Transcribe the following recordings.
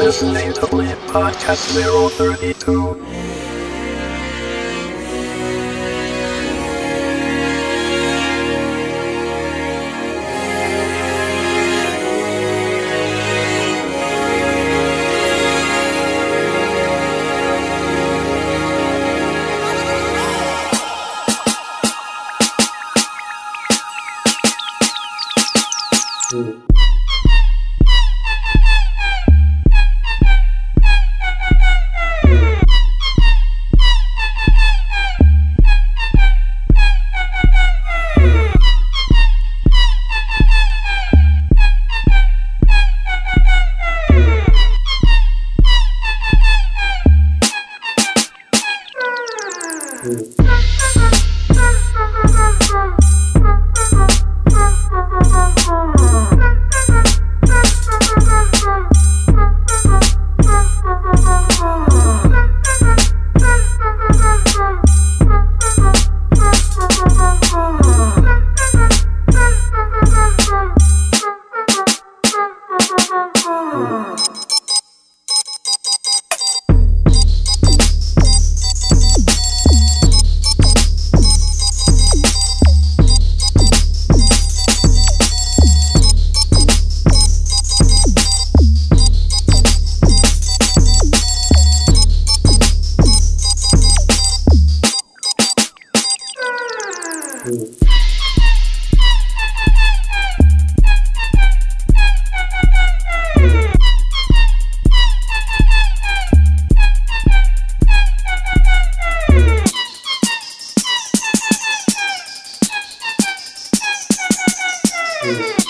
listening to Lit Podcast 032. Andy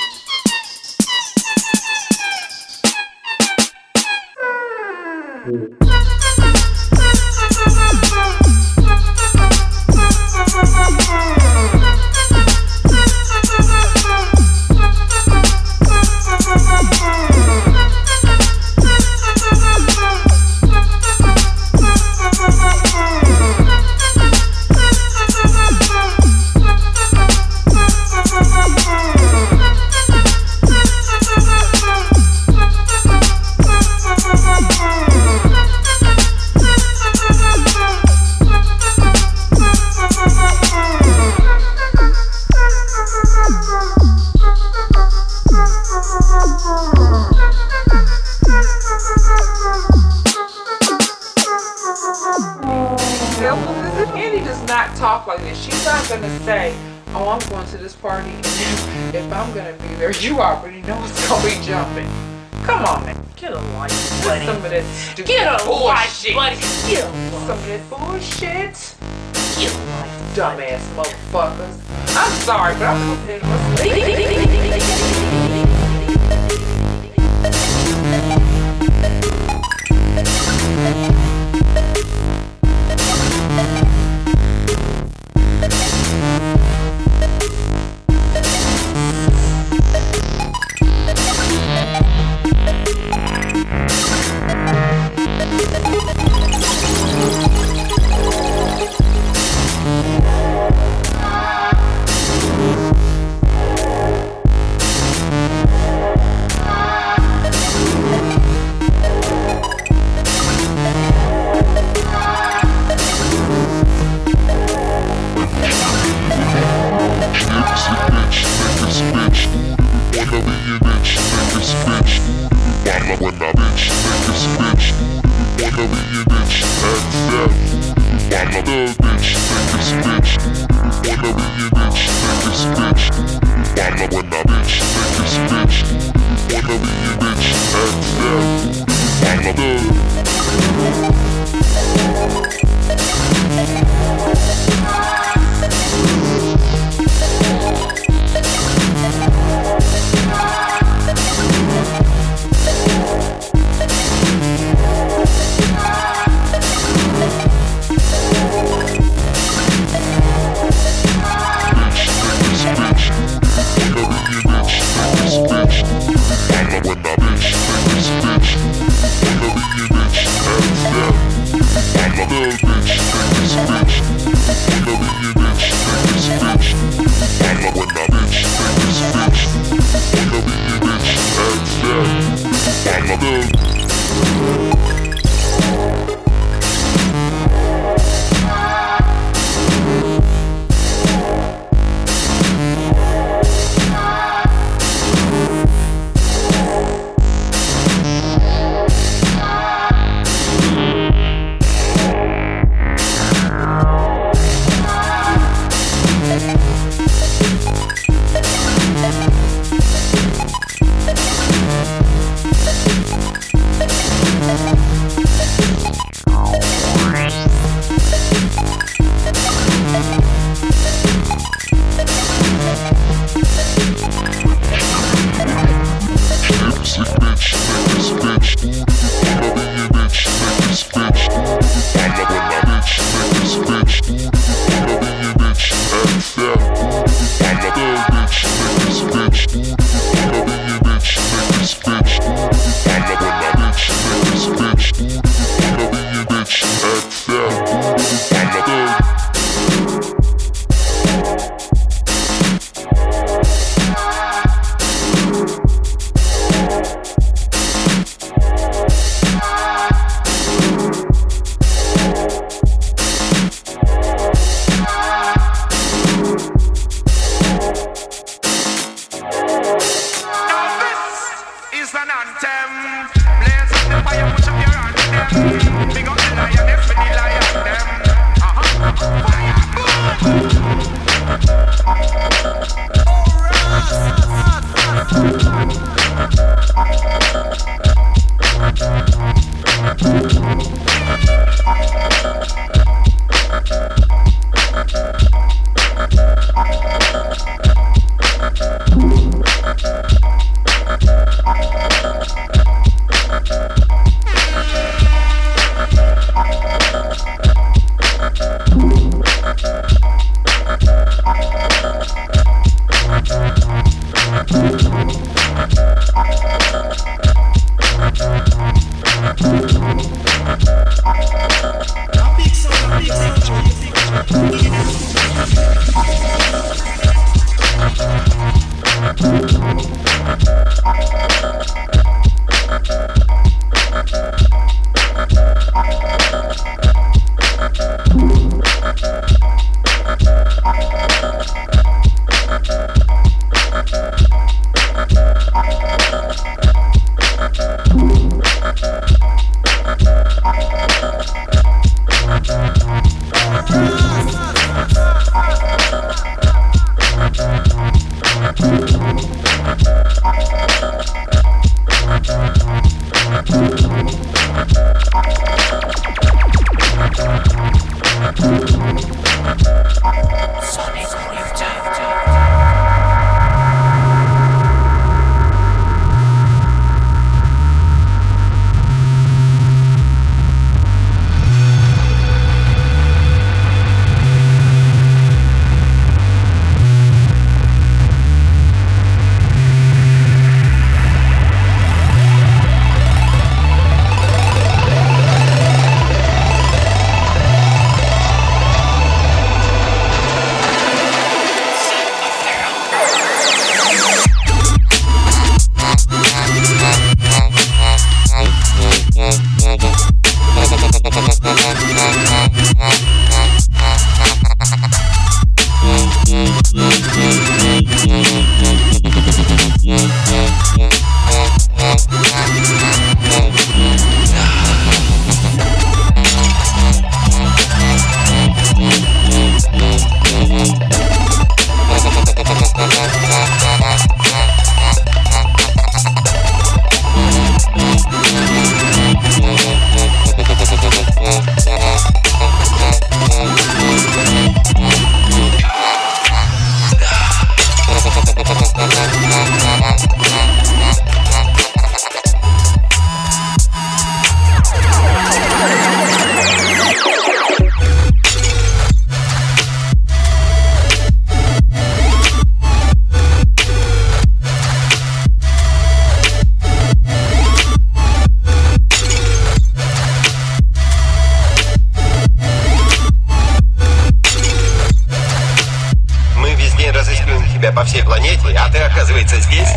планете, а ты, оказывается, здесь?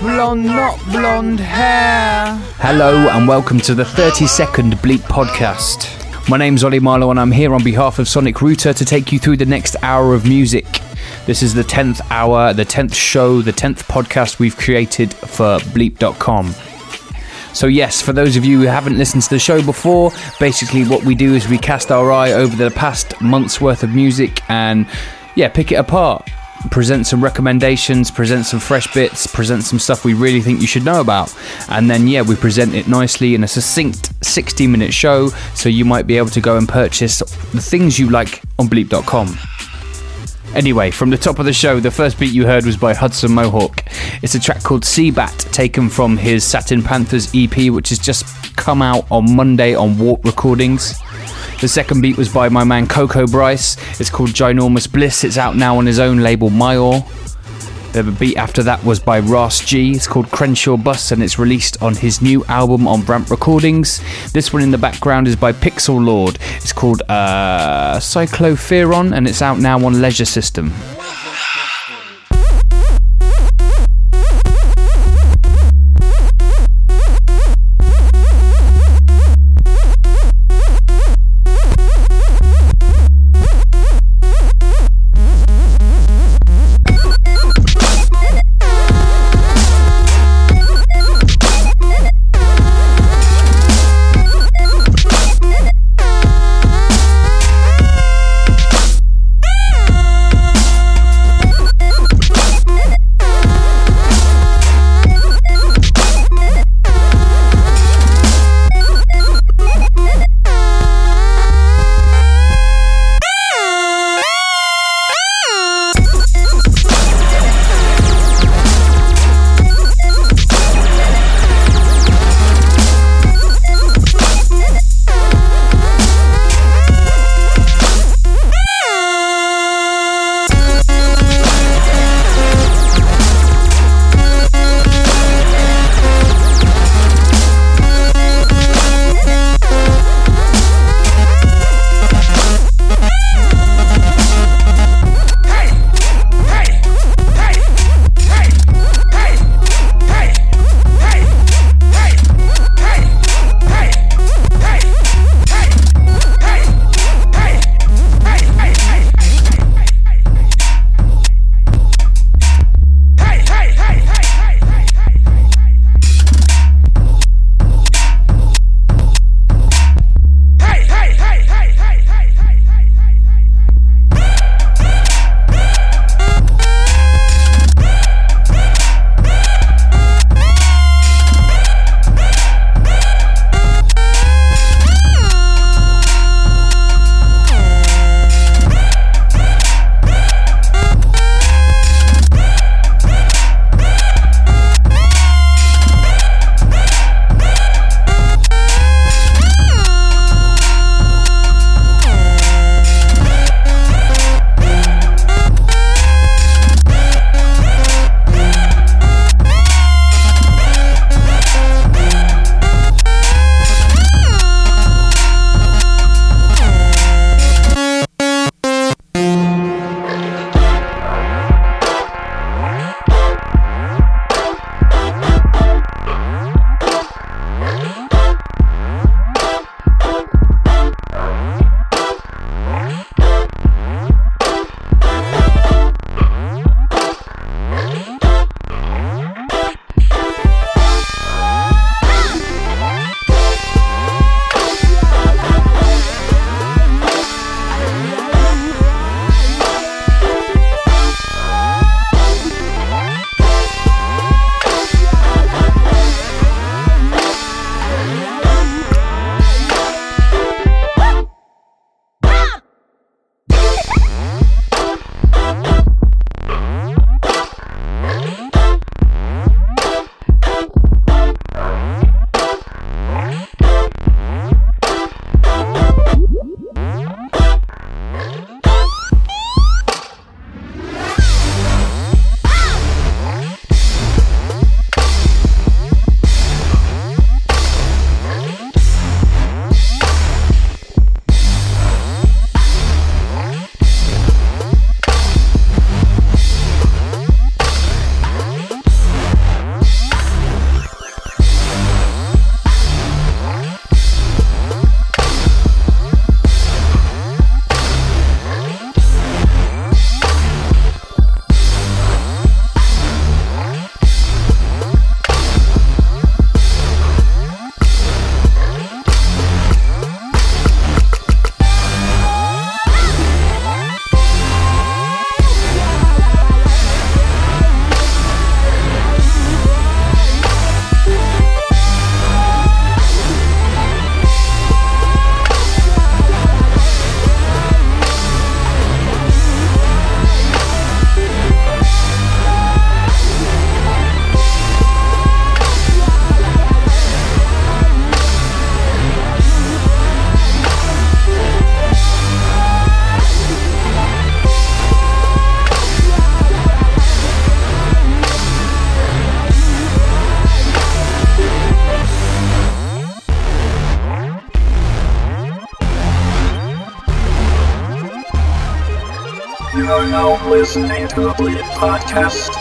Blonde, not blonde hair. Hello and welcome to the 30 second Bleep podcast. My name's Oli Marlow and I'm here on behalf of Sonic Router to take you through the next hour of music. This is the 10th hour, the 10th show, the 10th podcast we've created for Bleep.com. So, yes, for those of you who haven't listened to the show before, basically what we do is we cast our eye over the past month's worth of music and, yeah, pick it apart. Present some recommendations, present some fresh bits, present some stuff we really think you should know about. And then, yeah, we present it nicely in a succinct 60 minute show so you might be able to go and purchase the things you like on bleep.com. Anyway, from the top of the show, the first beat you heard was by Hudson Mohawke. It's a track called Cbat, taken from his Satin Panthers EP, which has just come out on Monday on Warp Recordings. The second beat was by my man Coco Bryce. It's called Ginormous Bliss. It's out now on his own label Mayor. The beat after that was by Ras G. It's called Crenshaw Bus and it's released on his new album on Ramp Recordings. This one in the background is by Pixelord. It's called uh, Cycloferon and it's out now on Leisure System. Podcast.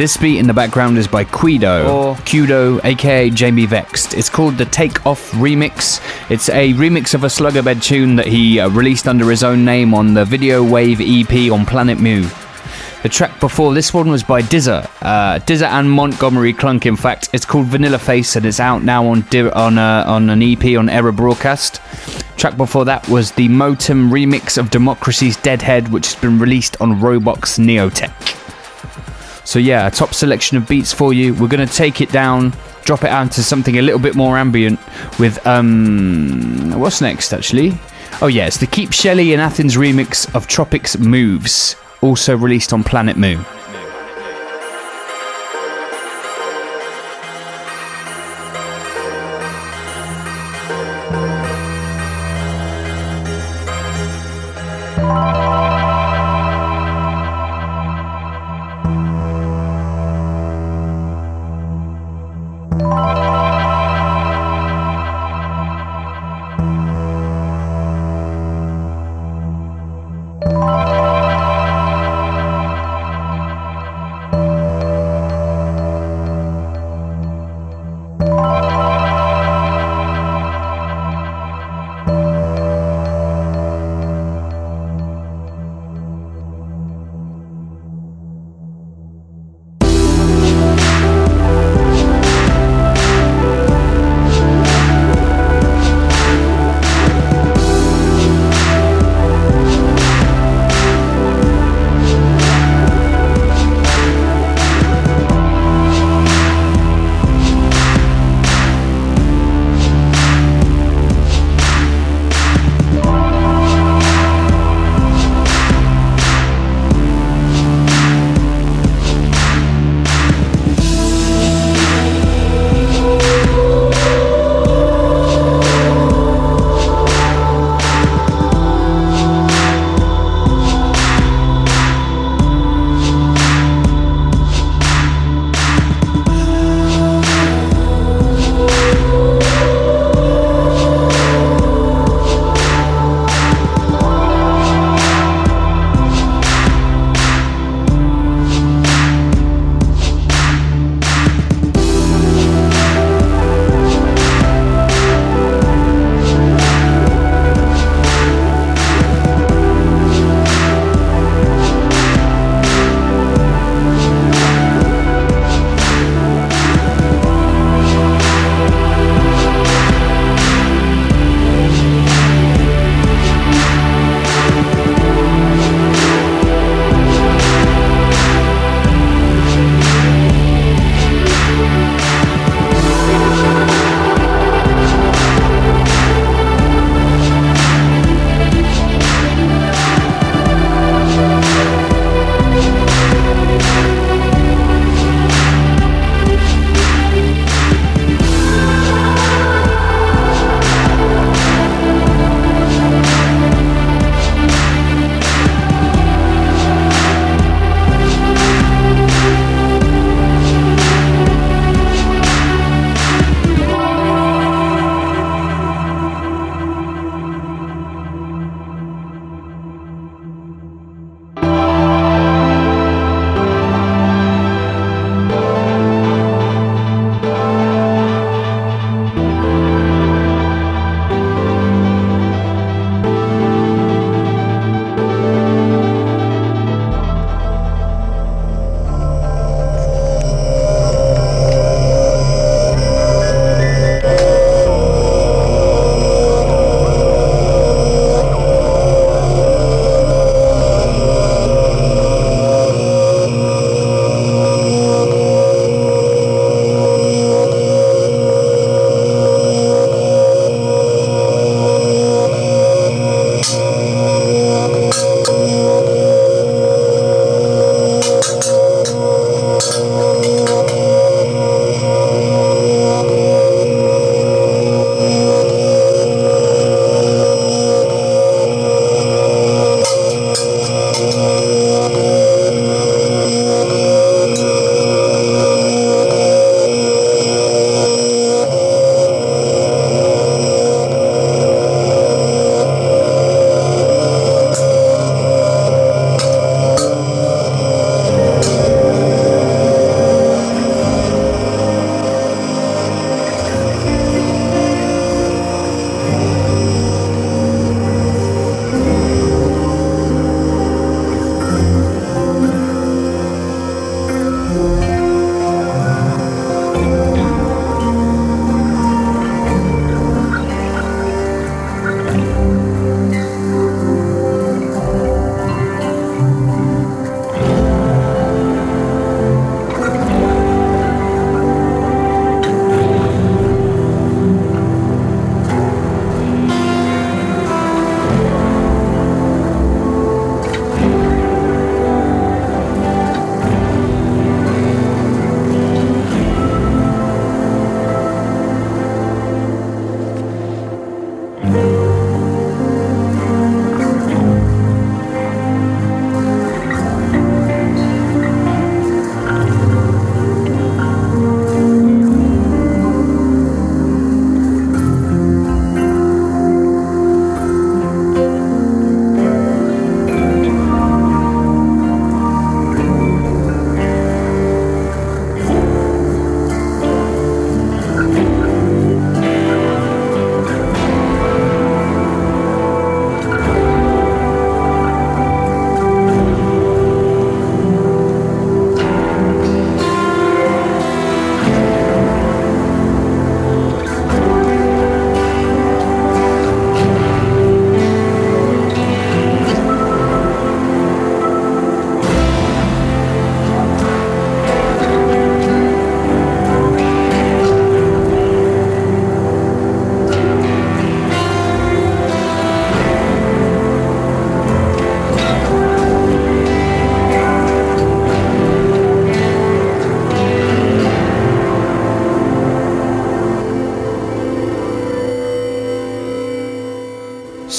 This beat in the background is by Kuedo, or Kuedo, aka Jamie Vexed. It's called the Take Off Remix. It's a remix of a Slugabed tune that he uh, released under his own name on the Video Wave EP on Planet Mu. The track before this one was by Dizza, uh, Dizza and Montgomery Clunk. In fact, it's called Vanilla Face and it's out now on Di- on uh, on an EP on Error Broadcast. Track before that was the Motem remix of Democracy's Deadhead, which has been released on Robox Neotech. So yeah, a top selection of beats for you. We're gonna take it down, drop it out to something a little bit more ambient with um what's next actually? Oh yeah, it's the Keep Shelly in Athens remix of Tropics Moves, also released on Planet Mu.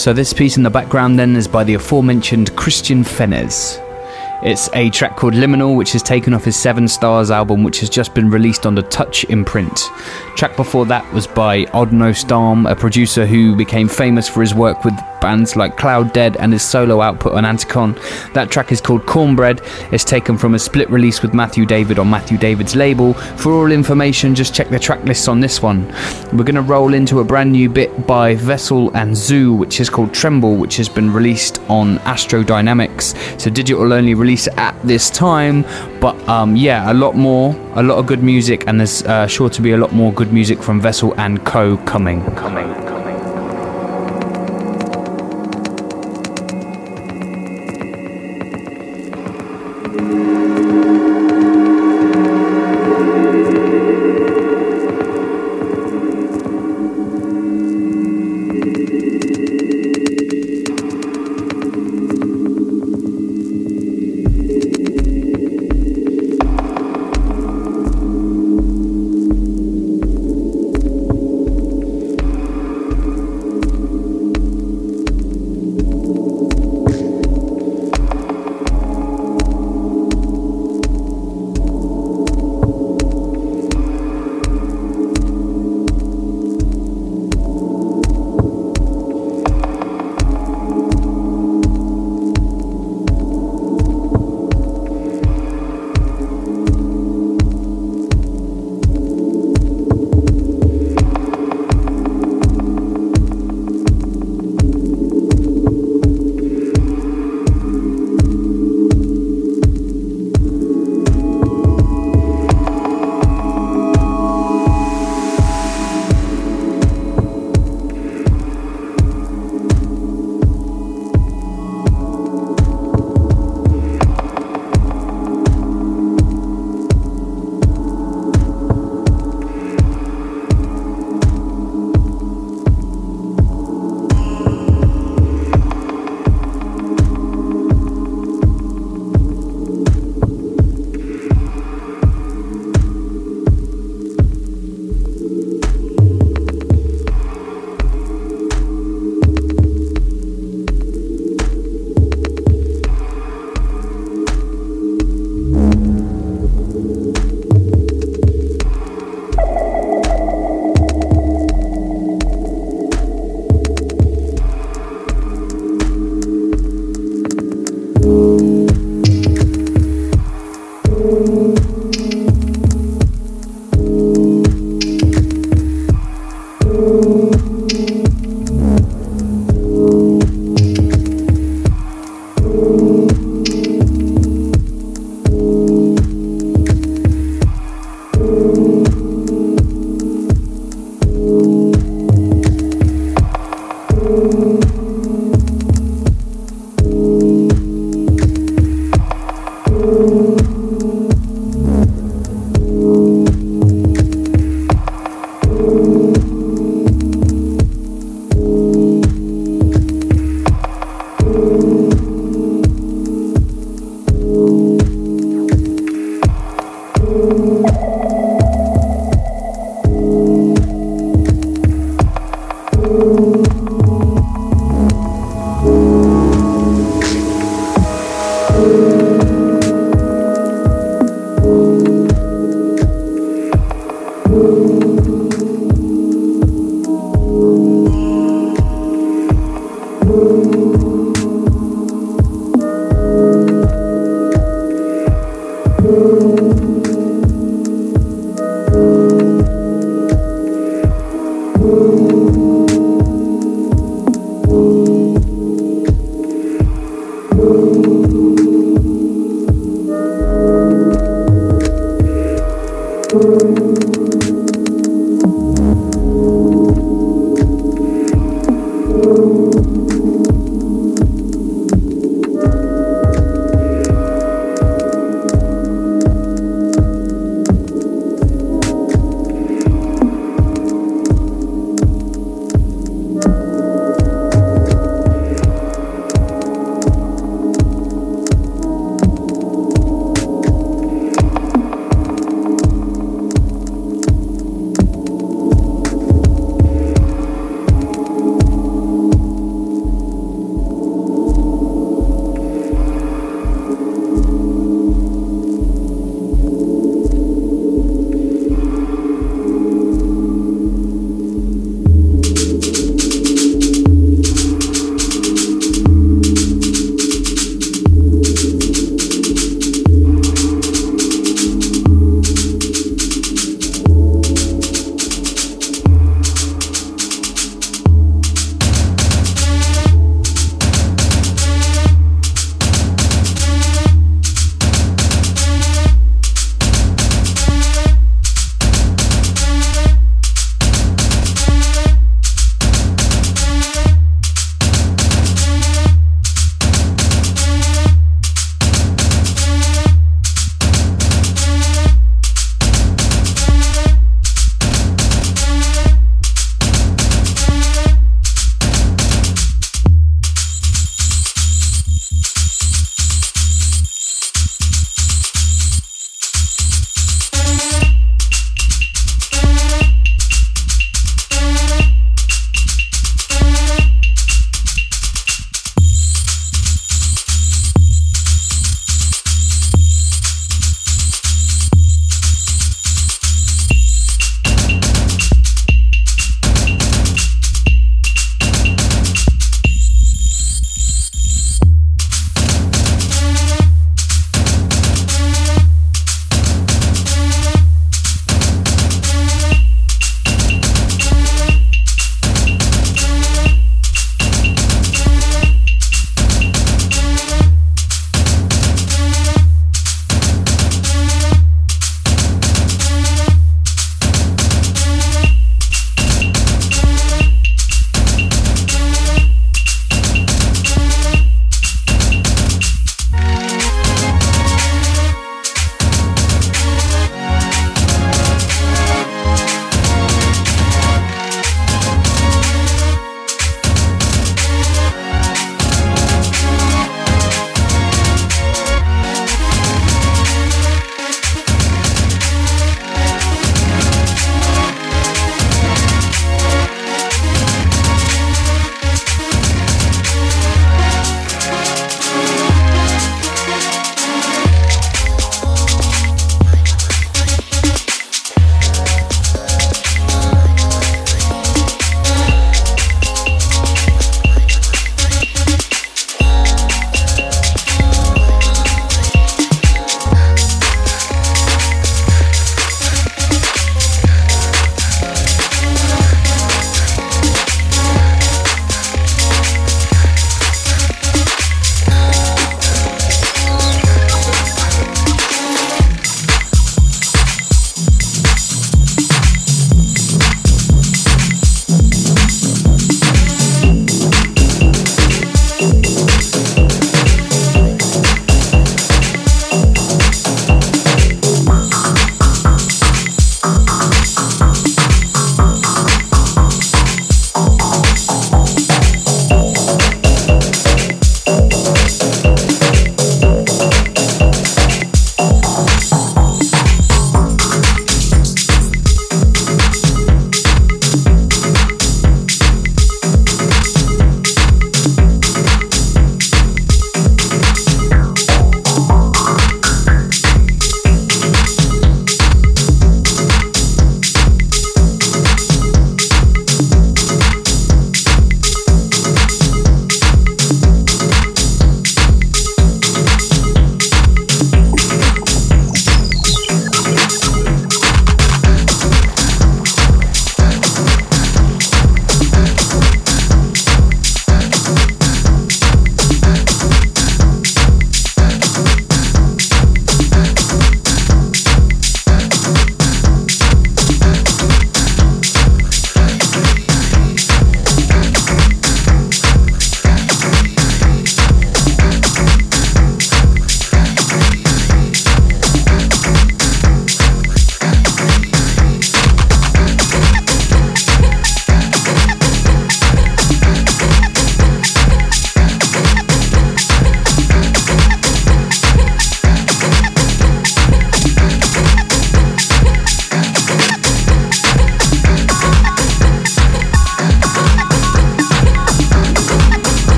So this piece in the background then is by the aforementioned Christian Fennesz. It's a track called Liminal, which is taken off his Seven Stars album, which has just been released on the Touch imprint. Track before that was by Odd Nosdam, a producer who became famous for his work with bands like cLOUDDEAD and his solo output on Anticon. That track is called Cornbread. It's taken from a split release with Matthew David on Matthew David's label. For all information, just check the track lists on this one. We're going to roll into a brand new bit by Vessel and Zoo, which is called Tremble, which has been released on Astro Dynamics. So digital only release at this time, but um, yeah, a lot more, a lot of good music, and there's uh, sure to be a lot more good music from Vessel and Co. coming. Coming.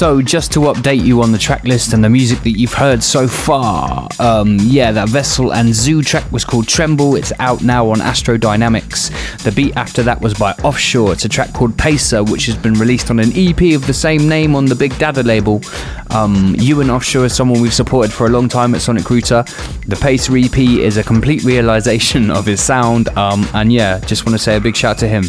So, just to update you on the track list and the music that you've heard so far, um, yeah, that Vessel and Zoo track was called Tremble. It's out now on Astro Dynamics. The beat after that was by Offshore. It's a track called Pacer, which has been released on an EP of the same name on the Big Dada label. Um, you and Offshore is someone we've supported for a long time at Sonic Router. The Pacer EP is a complete realization of his sound, um, and yeah, just want to say a big shout out to him.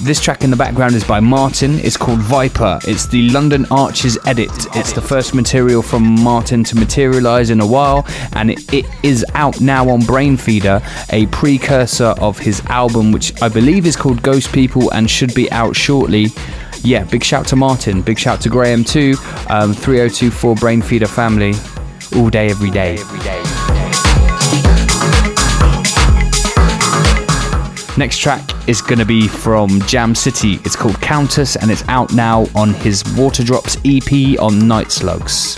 This track in the background is by Martyn. It's called Viper. It's the London Arches edit. It's the first material from Martyn to materialize in a while, and it, is out now on Brainfeeder, a precursor of his album, which I believe is called Ghost People and should be out shortly. Yeah, big shout to Martyn. Big shout to Graham too. Um, 3024 Brainfeeder family. All day, every day. Every day. Next track is going to be from Jam City. It's called Countess and it's out now on his Water Drops EP on Night Slugs.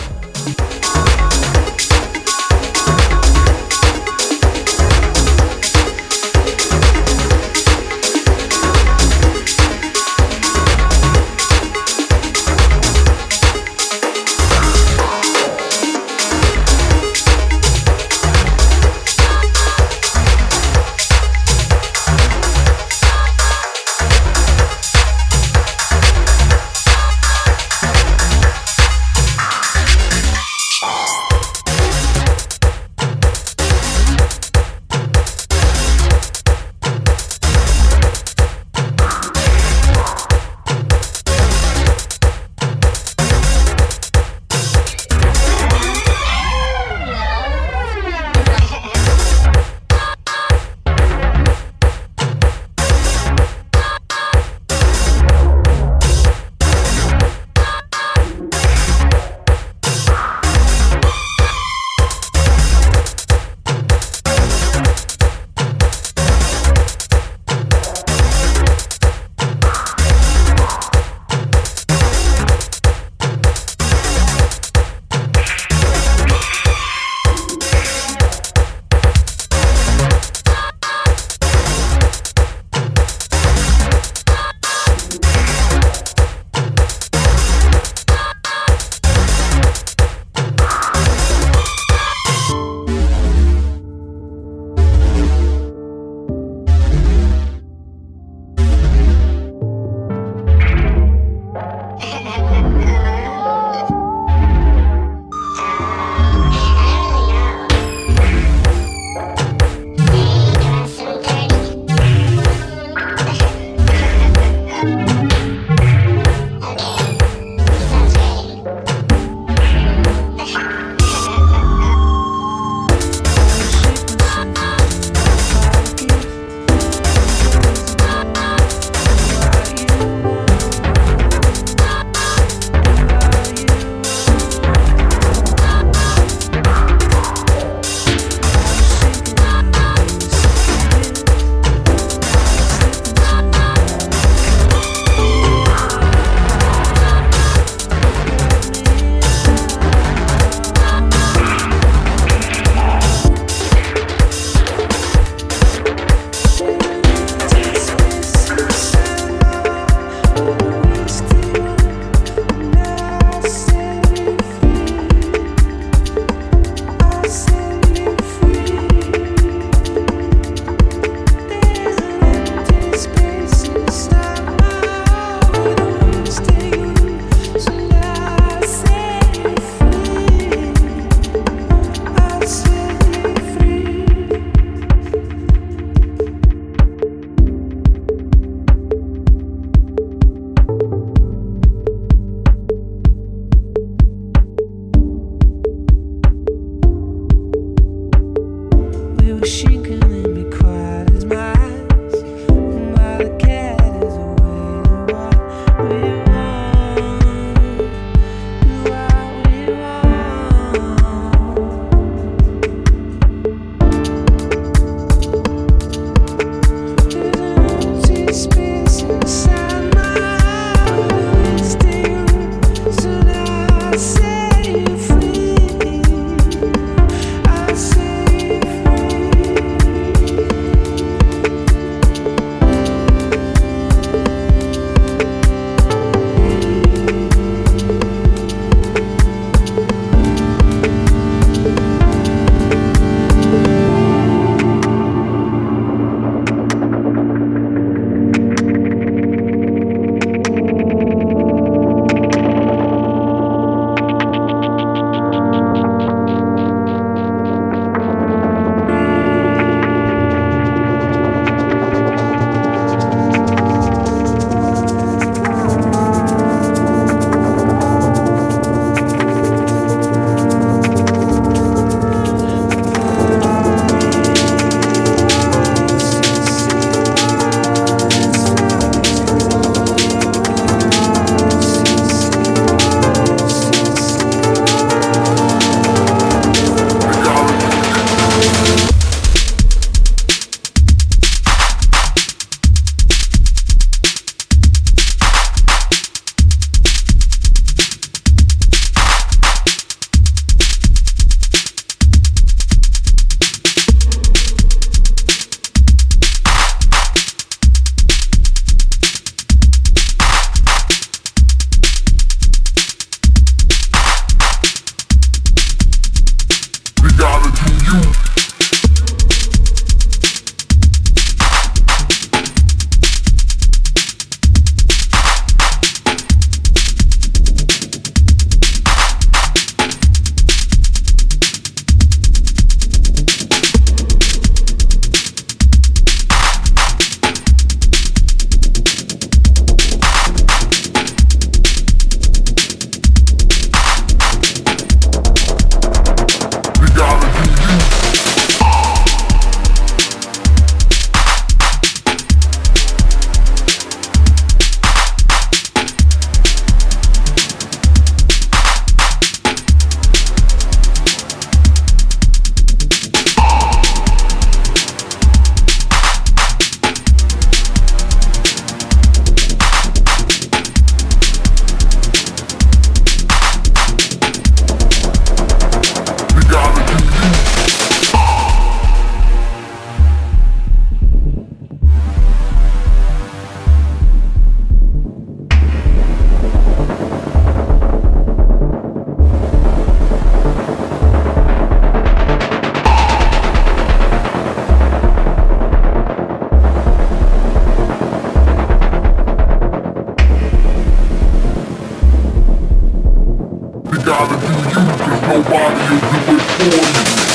Thank you.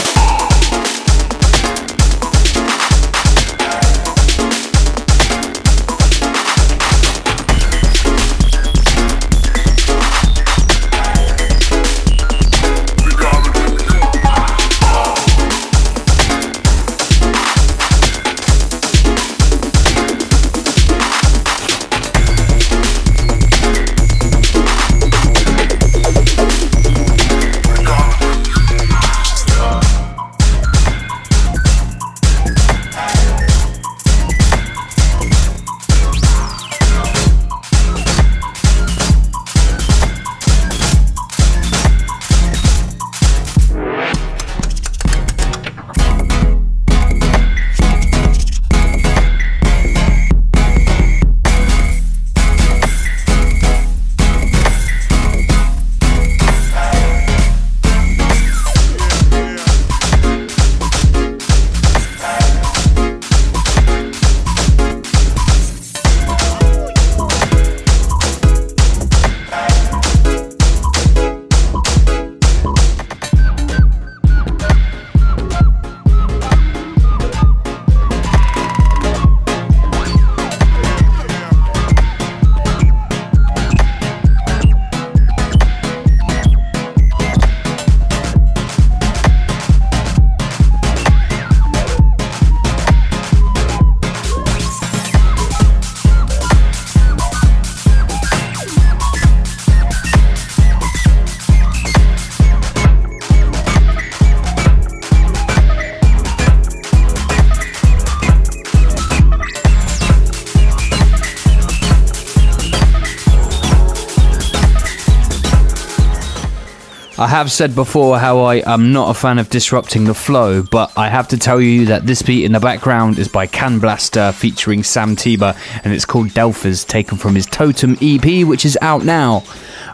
I have said before how I am not a fan of disrupting the flow, but I have to tell you that this beat in the background is by Canblaster featuring Sam Tiba, and it's called Delphas, taken from his Totem EP, which is out now.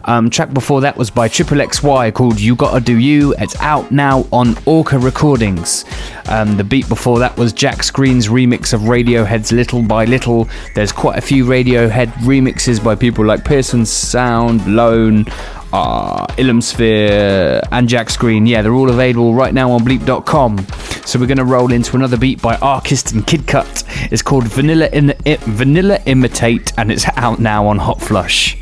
Um, track before that was by Triple XY called You Gotta Do You. It's out now on Orca Recordings. Um, the beat before that was Jacques Greene's remix of Radiohead's Little by Little. There's quite a few Radiohead remixes by people like Pearson Sound, Lone, uh, Illum Sphere, and Jacques Greene. Yeah, they're all available right now on bleep.com. So we're going to roll into another beat by Archist and Kid Cut. It's called Vanilla, in Vanilla Imitate, and it's out now on Hot Flush.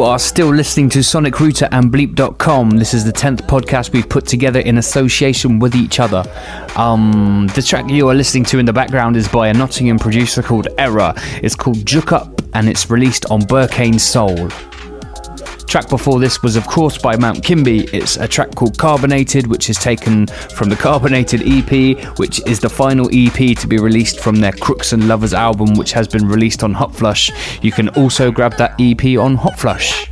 You are still listening to Sonic Router and Bleep.com. This is the 10th podcast we've put together in association with each other. Um, the track you are listening to in the background is by a Nottingham producer called Error. It's called Juk Up and it's released on Burkane Soul. Track before this was, of course, by Mount Kimbie. It's a track called Carbonated, which is taken from the Carbonated EP, which is the final EP to be released from their Crooks and Lovers album, which has been released on Hot Flush. You can also grab that EP on Hot Flush.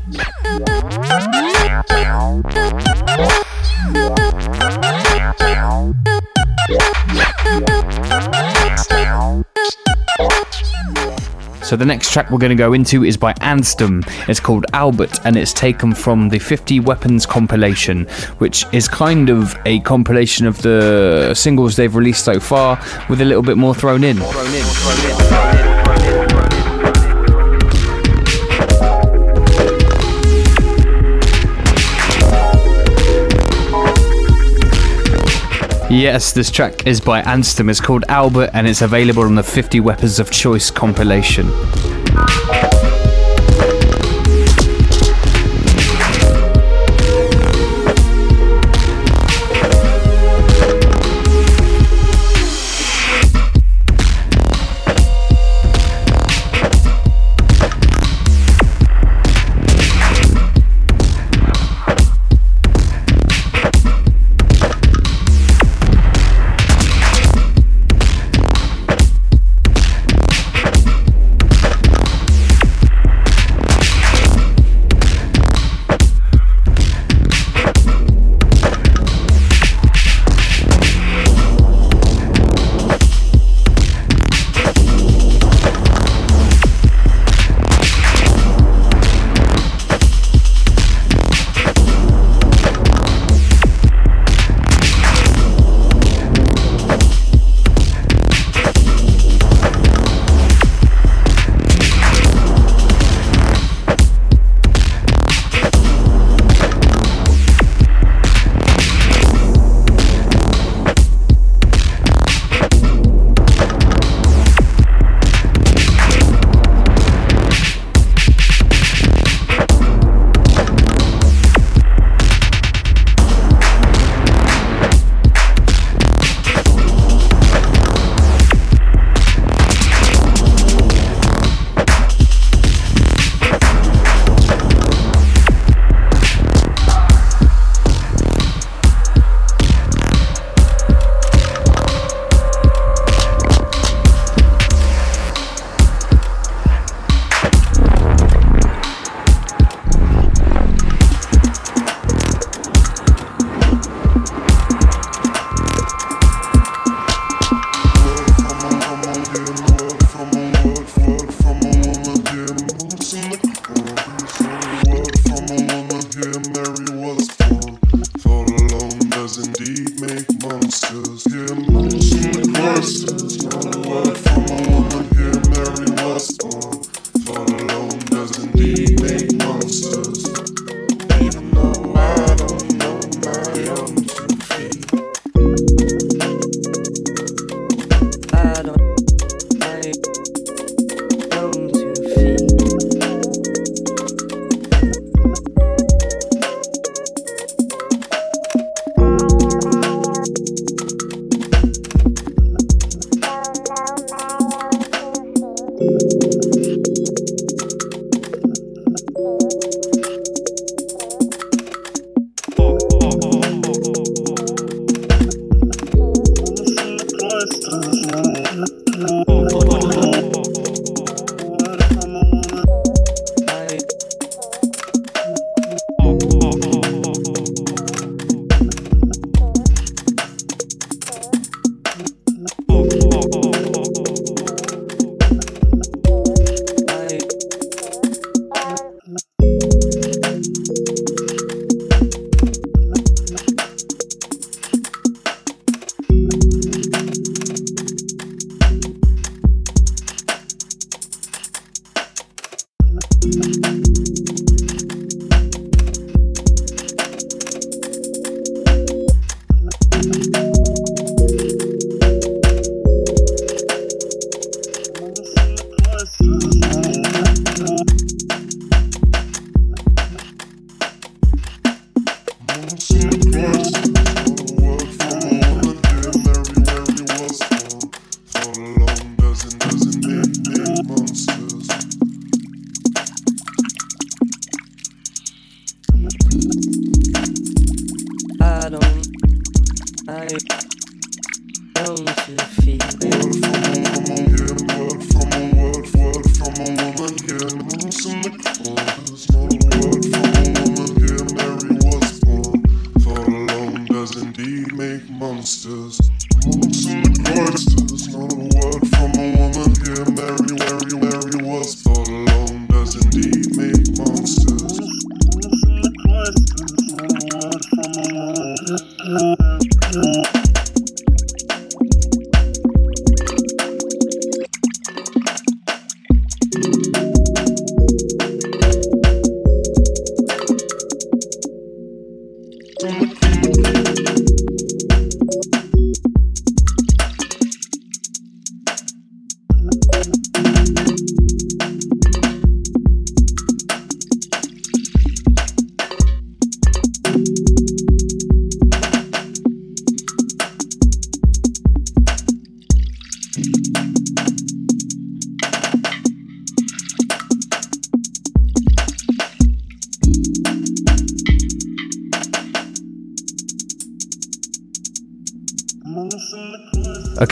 So the next track we're going to go into is by Anstam. It's called Albert and it's taken from the 50 Weapons compilation, which is kind of a compilation of the singles they've released so far with a little bit more thrown in. Thrown in, thrown in, thrown in. Yes, this track is by Anstam. It's called Albert and it's available on the 50 Weapons of Choice compilation.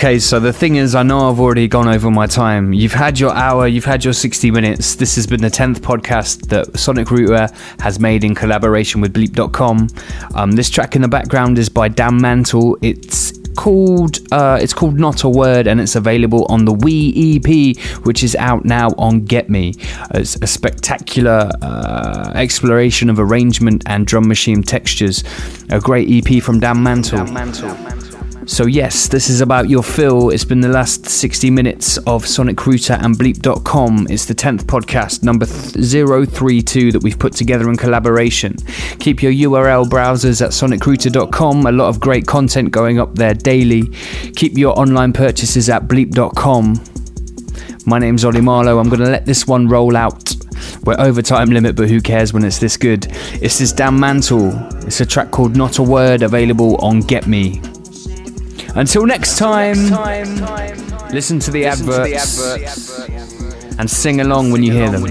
Okay, so the thing is, I know I've already gone over my time. You've had your hour, you've had your 60 minutes. This has been the 10th podcast that Sonic Router has made in collaboration with Bleep.com. Um, this track in the background is by Dam Mantle. It's called uh, it's called Not a Word and it's available on the We EP, which is out now on Get Me. It's a spectacular uh, exploration of arrangement and drum machine textures. A great EP from Dam Mantle. So, yes, this is about your fill. It's been the last 60 minutes of Sonic Router and Bleep.com. It's the 10th podcast, number th- 032, that we've put together in collaboration. Keep your URL browsers at sonicrouter.com. A lot of great content going up there daily. Keep your online purchases at Bleep.com. My name's Oli Marlow. I'm going to let this one roll out. We're over time limit, but who cares when it's this good? It's this Dam Mantle. It's a track called Not a Word, available on Get Me. Until next time, listen to the adverts and sing along when you hear them.